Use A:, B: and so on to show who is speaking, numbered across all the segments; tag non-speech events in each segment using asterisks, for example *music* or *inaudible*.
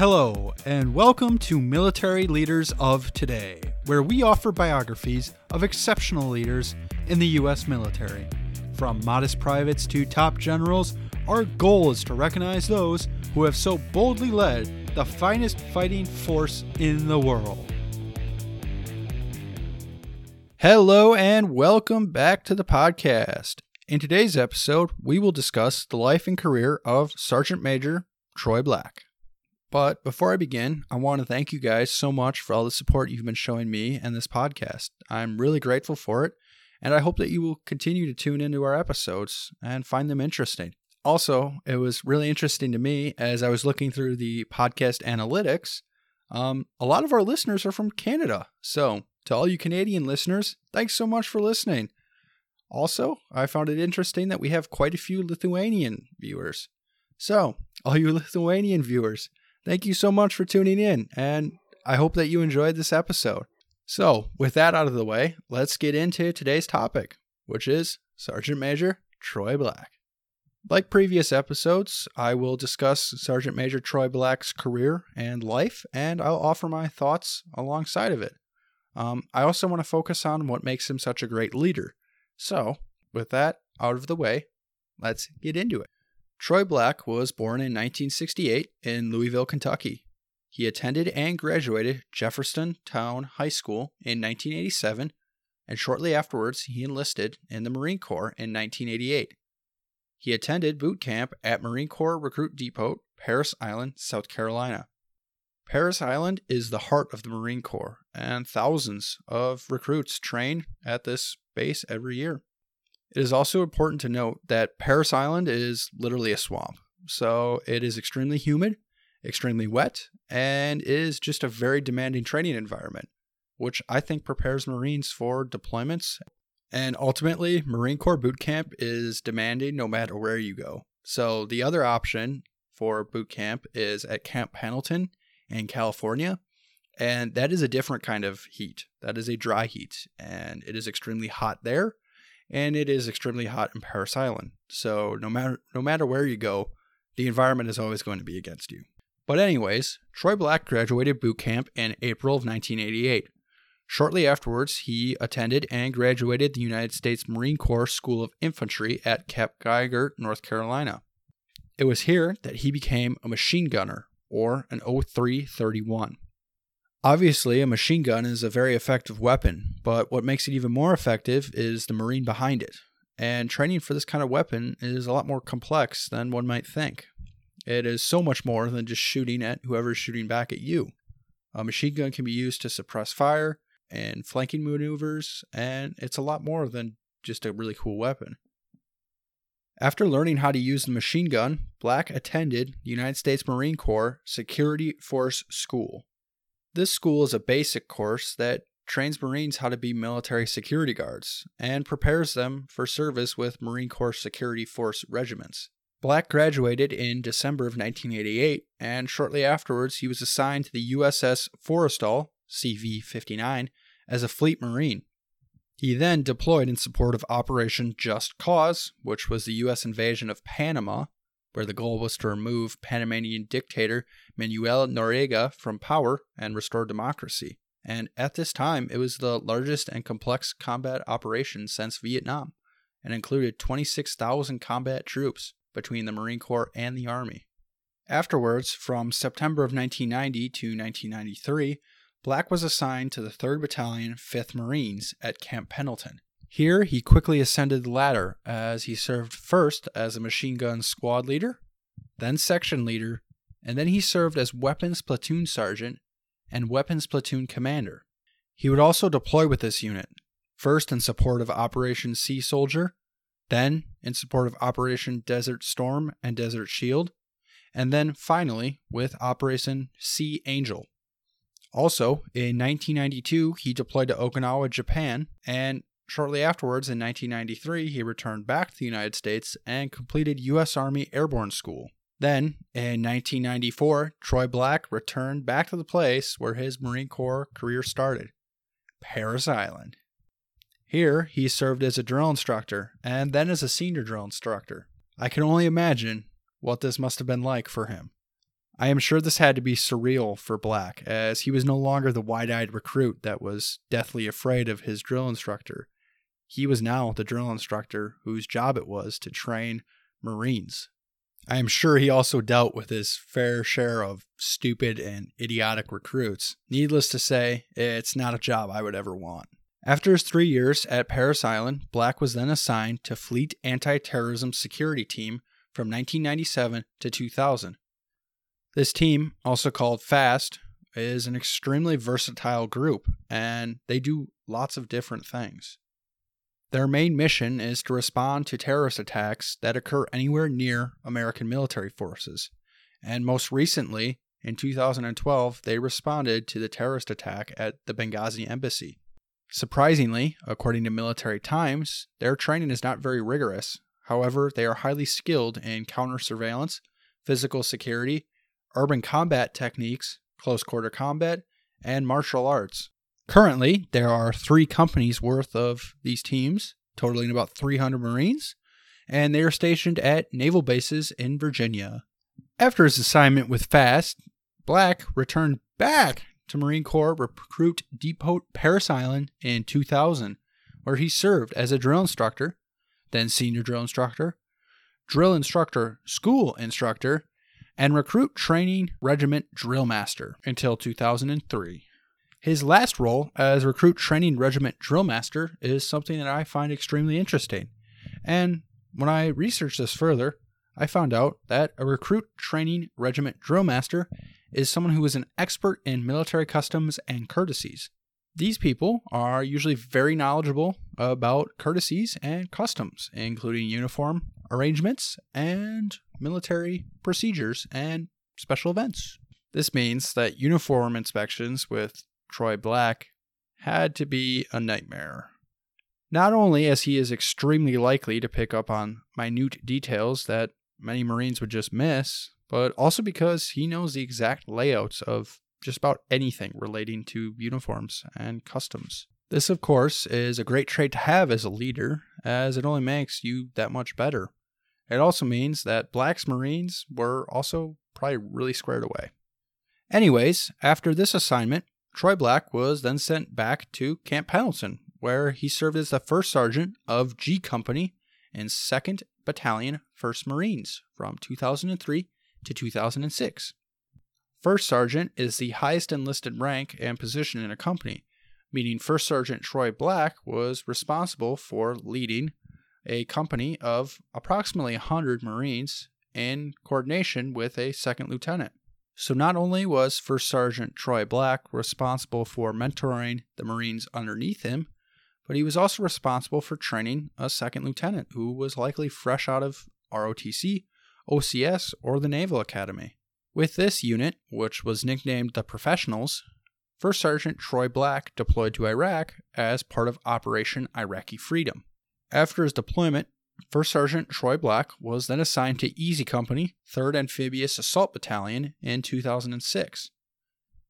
A: Hello, and welcome to Military Leaders of Today, where we offer biographies of exceptional leaders in the U.S. military. From modest privates to top generals, our goal is to recognize those who have so boldly led the finest fighting force in the world. Hello, and welcome back to the podcast. In today's episode, we will discuss the life and career of Sergeant Major Troy Black. But before I begin, I want to thank you guys so much for all the support you've been showing me and this podcast. I'm really grateful for it, and I hope that you will continue to tune into our episodes and find them interesting. Also, it was really interesting to me as I was looking through the podcast analytics. Um, a lot of our listeners are from Canada. So, to all you Canadian listeners, thanks so much for listening. Also, I found it interesting that we have quite a few Lithuanian viewers. So, all you *laughs* Lithuanian viewers, Thank you so much for tuning in, and I hope that you enjoyed this episode. So, with that out of the way, let's get into today's topic, which is Sergeant Major Troy Black. Like previous episodes, I will discuss Sergeant Major Troy Black's career and life, and I'll offer my thoughts alongside of it. Um, I also want to focus on what makes him such a great leader. So, with that out of the way, let's get into it. Troy Black was born in 1968 in Louisville, Kentucky. He attended and graduated Jeffersontown High School in 1987, and shortly afterwards, he enlisted in the Marine Corps in 1988. He attended boot camp at Marine Corps Recruit Depot, Parris Island, South Carolina. Parris Island is the heart of the Marine Corps, and thousands of recruits train at this base every year. It is also important to note that Parris Island is literally a swamp. So it is extremely humid, extremely wet, and is just a very demanding training environment, which I think prepares Marines for deployments. And ultimately, Marine Corps boot camp is demanding no matter where you go. So the other option for boot camp is at Camp Pendleton in California. And that is a different kind of heat. That is a dry heat, and it is extremely hot there and it is extremely hot in Parris Island. So no matter no matter where you go, the environment is always going to be against you. But anyways, Troy Black graduated boot camp in April of 1988. Shortly afterwards, he attended and graduated the United States Marine Corps School of Infantry at Camp Geiger, North Carolina. It was here that he became a machine gunner, or an 0331. Obviously, a machine gun is a very effective weapon, but what makes it even more effective is the Marine behind it. And training for this kind of weapon is a lot more complex than one might think. It is so much more than just shooting at whoever is shooting back at you. A machine gun can be used to suppress fire and flanking maneuvers, and it's a lot more than just a really cool weapon. After learning how to use the machine gun, Black attended the United States Marine Corps Security Force School. This school is a basic course that trains Marines how to be military security guards and prepares them for service with Marine Corps Security Force regiments. Black graduated in December of 1988, and shortly afterwards, he was assigned to the USS Forrestal, CV 59, as a Fleet Marine. He then deployed in support of Operation Just Cause, which was the U.S. invasion of Panama where the goal was to remove Panamanian dictator Manuel Noriega from power and restore democracy. And at this time, it was the largest and complex combat operation since Vietnam and included 26,000 combat troops between the Marine Corps and the Army. Afterwards, from September of 1990 to 1993, Black was assigned to the 3rd Battalion, 5th Marines at Camp Pendleton, here, he quickly ascended the ladder as he served first as a machine gun squad leader, then section leader, and then he served as weapons platoon sergeant and weapons platoon commander. He would also deploy with this unit, first in support of Operation Sea Soldier, then in support of Operation Desert Storm and Desert Shield, and then finally with Operation Sea Angel. Also, in 1992, he deployed to Okinawa, Japan, and Shortly afterwards, in 1993, he returned back to the United States and completed U.S. Army Airborne School. Then, in 1994, Troy Black returned back to the place where his Marine Corps career started Parris Island. Here, he served as a drill instructor and then as a senior drill instructor. I can only imagine what this must have been like for him. I am sure this had to be surreal for Black, as he was no longer the wide eyed recruit that was deathly afraid of his drill instructor. He was now the drill instructor whose job it was to train Marines. I am sure he also dealt with his fair share of stupid and idiotic recruits. Needless to say, it's not a job I would ever want. After his three years at Parris Island, Black was then assigned to Fleet Anti Terrorism Security Team from 1997 to 2000. This team, also called FAST, is an extremely versatile group and they do lots of different things. Their main mission is to respond to terrorist attacks that occur anywhere near American military forces. And most recently, in 2012, they responded to the terrorist attack at the Benghazi embassy. Surprisingly, according to Military Times, their training is not very rigorous. However, they are highly skilled in counter surveillance, physical security, urban combat techniques, close quarter combat, and martial arts. Currently, there are three companies worth of these teams, totaling about 300 Marines, and they are stationed at naval bases in Virginia. After his assignment with FAST, Black returned back to Marine Corps Recruit Depot Parris Island in 2000, where he served as a drill instructor, then senior drill instructor, drill instructor, school instructor, and recruit training regiment drill master until 2003. His last role as recruit training regiment drill master is something that I find extremely interesting. And when I researched this further, I found out that a recruit training regiment drill master is someone who is an expert in military customs and courtesies. These people are usually very knowledgeable about courtesies and customs, including uniform arrangements and military procedures and special events. This means that uniform inspections with Troy Black had to be a nightmare. Not only as he is extremely likely to pick up on minute details that many Marines would just miss, but also because he knows the exact layouts of just about anything relating to uniforms and customs. This, of course, is a great trait to have as a leader, as it only makes you that much better. It also means that Black's Marines were also probably really squared away. Anyways, after this assignment, Troy Black was then sent back to Camp Pendleton, where he served as the first sergeant of G Company in 2nd Battalion, 1st Marines from 2003 to 2006. First Sergeant is the highest enlisted rank and position in a company, meaning First Sergeant Troy Black was responsible for leading a company of approximately 100 Marines in coordination with a second lieutenant. So not only was First Sergeant Troy Black responsible for mentoring the Marines underneath him, but he was also responsible for training a second lieutenant who was likely fresh out of ROTC OCS, or the Naval Academy. With this unit, which was nicknamed the Professionals, First Sergeant Troy Black deployed to Iraq as part of Operation Iraqi Freedom. After his deployment, First Sergeant Troy Black was then assigned to Easy Company, 3rd Amphibious Assault Battalion in 2006.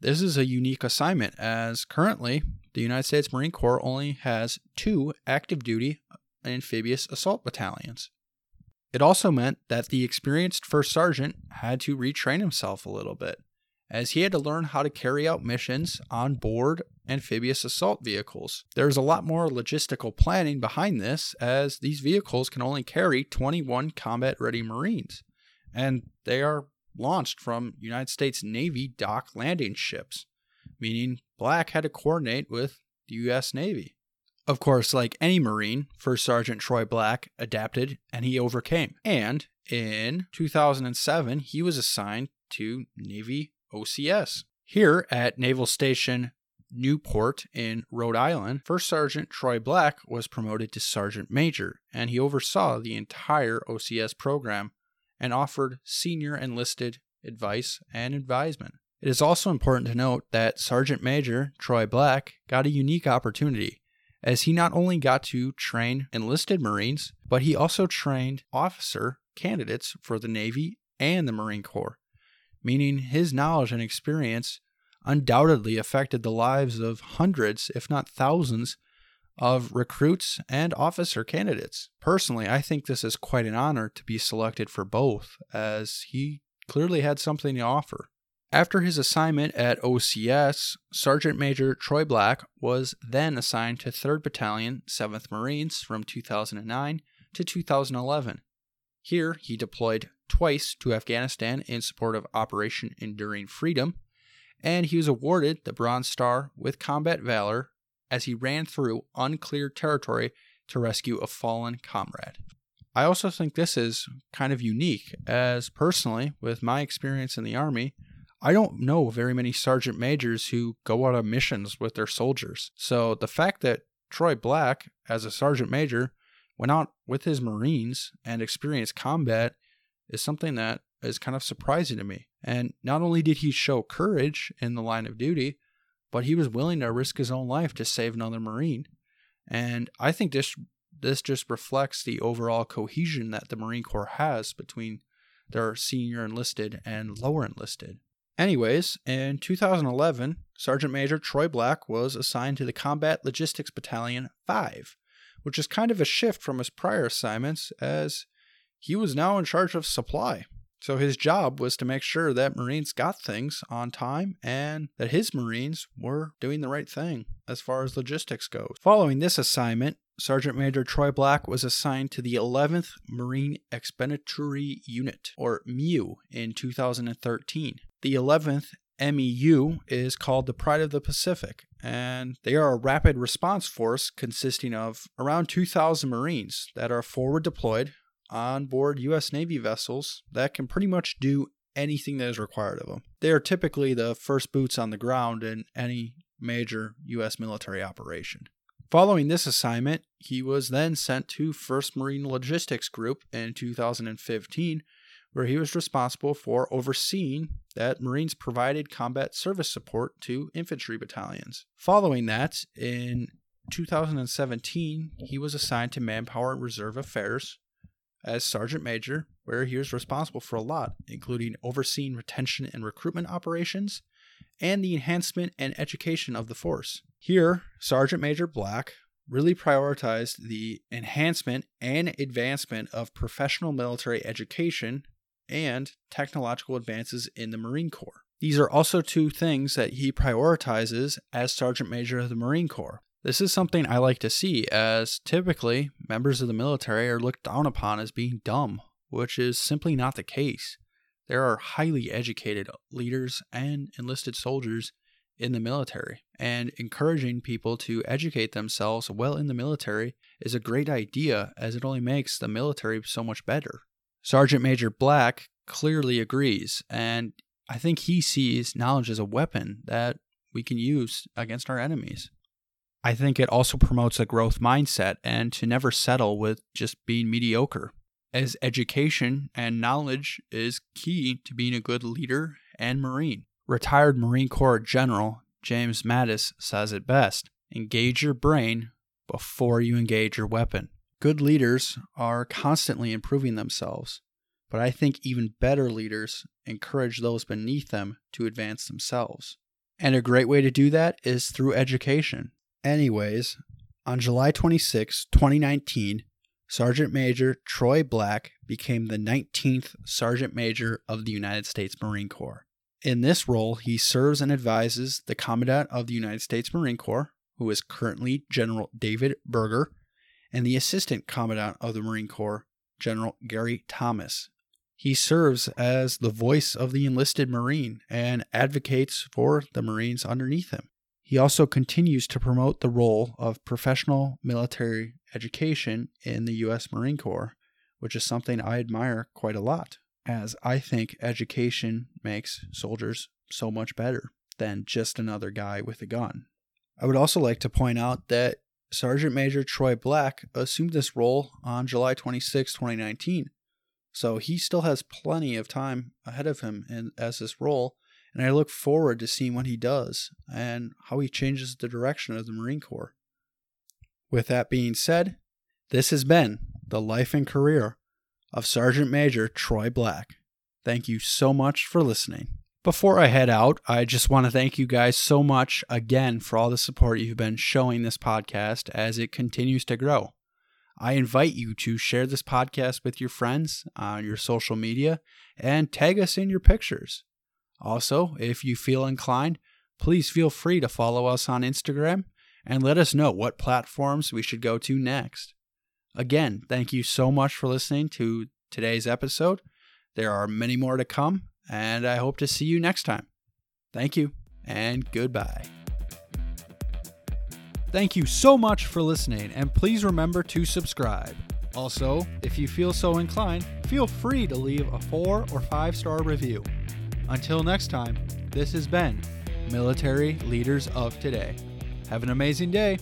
A: This is a unique assignment as currently the United States Marine Corps only has two active duty amphibious assault battalions. It also meant that the experienced first sergeant had to retrain himself a little bit, as he had to learn how to carry out missions on board amphibious assault vehicles. There's a lot more logistical planning behind this, as these vehicles can only carry 21 combat ready Marines, and they are launched from United States Navy dock landing ships, meaning Black had to coordinate with the U.S. Navy. Of course, like any Marine, First Sergeant Troy Black adapted and he overcame. And in 2007, he was assigned to Navy OCS. Here at Naval Station Newport in Rhode Island, First Sergeant Troy Black was promoted to Sergeant Major, and he oversaw the entire OCS program and offered senior enlisted advice and advisement. It is also important to note that Sergeant Major Troy Black got a unique opportunity as he not only got to train enlisted Marines, but he also trained officer candidates for the Navy and the Marine Corps, meaning his knowledge and experience undoubtedly affected the lives of hundreds, if not thousands, of recruits and officer candidates. Personally, I think this is quite an honor to be selected for both, as he clearly had something to offer. After his assignment at OCS, Sergeant Major Troy Black was then assigned to 3rd Battalion, 7th Marines from 2009 to 2011. Here, he deployed twice to Afghanistan in support of Operation Enduring Freedom, and he was awarded the Bronze Star with Combat Valor as he ran through uncleared territory to rescue a fallen comrade. I also think this is kind of unique, as personally, with my experience in the Army, I don't know very many sergeant majors who go out on missions with their soldiers. So the fact that Troy Black, as a sergeant major, went out with his Marines and experienced combat is something that is kind of surprising to me. And not only did he show courage in the line of duty, but he was willing to risk his own life to save another Marine. And I think this this just reflects the overall cohesion that the Marine Corps has between their senior enlisted and lower enlisted. Anyways, in 2011, Sergeant Major Troy Black was assigned to the Combat Logistics Battalion 5, which is kind of a shift from his prior assignments as he was now in charge of supply. So his job was to make sure that Marines got things on time and that his Marines were doing the right thing as far as logistics goes. Following this assignment, Sergeant Major Troy Black was assigned to the 11th Marine Expeditionary Unit, or MEU, in 2013. The 11th MEU is called the Pride of the Pacific, and they are a rapid response force consisting of around 2,000 Marines that are forward deployed on board U.S. Navy vessels that can pretty much do anything that is required of them. They are typically the first boots on the ground in any major U.S. military operation. Following this assignment, he was then sent to 1st Marine Logistics Group in 2015, where he was responsible for overseeing that Marines provided combat service support to infantry battalions. Following that, in 2017, he was assigned to Manpower Reserve Affairs, as Sergeant Major, where he was responsible for a lot, including overseeing retention and recruitment operations and the enhancement and education of the force. Here, Sergeant Major Black really prioritized the enhancement and advancement of professional military education and technological advances in the Marine Corps. These are also two things that he prioritizes as Sergeant Major of the Marine Corps. This is something I like to see, as typically members of the military are looked down upon as being dumb, which is simply not the case. There are highly educated leaders and enlisted soldiers in the military, and encouraging people to educate themselves well in the military is a great idea as it only makes the military so much better. Sergeant Major Black clearly agrees, and I think he sees knowledge as a weapon that we can use against our enemies. I think it also promotes a growth mindset and to never settle with just being mediocre, as education and knowledge is key to being a good leader and Marine. Retired Marine Corps General James Mattis says it best engage your brain before you engage your weapon. Good leaders are constantly improving themselves, but I think even better leaders encourage those beneath them to advance themselves. And a great way to do that is through education. Anyways, on July 26, 2019, Sergeant Major Troy Black became the 19th Sergeant Major of the United States Marine Corps. In this role, he serves and advises the Commandant of the United States Marine Corps, who is currently General David Berger, and the Assistant Commandant of the Marine Corps, General Gary Thomas. He serves as the voice of the enlisted Marine and advocates for the Marines underneath him. He also continues to promote the role of professional military education in the U.S. Marine Corps, which is something I admire quite a lot, as I think education makes soldiers so much better than just another guy with a gun. I would also like to point out that Sergeant Major Troy Black assumed this role on July 26, 2019. So he still has plenty of time ahead of him in, as this role, and I look forward to seeing what he does and how he changes the direction of the Marine Corps. With that being said, this has been the life and career of Sergeant Major Troy Black. Thank you so much for listening. Before I head out, I just want to thank you guys so much again for all the support you've been showing this podcast as it continues to grow. I invite you to share this podcast with your friends on your social media and tag us in your pictures. Also, if you feel inclined, please feel free to follow us on Instagram and let us know what platforms we should go to next. Again, thank you so much for listening to today's episode. There are many more to come, and I hope to see you next time. Thank you, and goodbye. Thank you so much for listening, and please remember to subscribe. Also, if you feel so inclined, feel free to leave a four or five star review. Until next time, this has been Military Leaders of Today. Have an amazing day.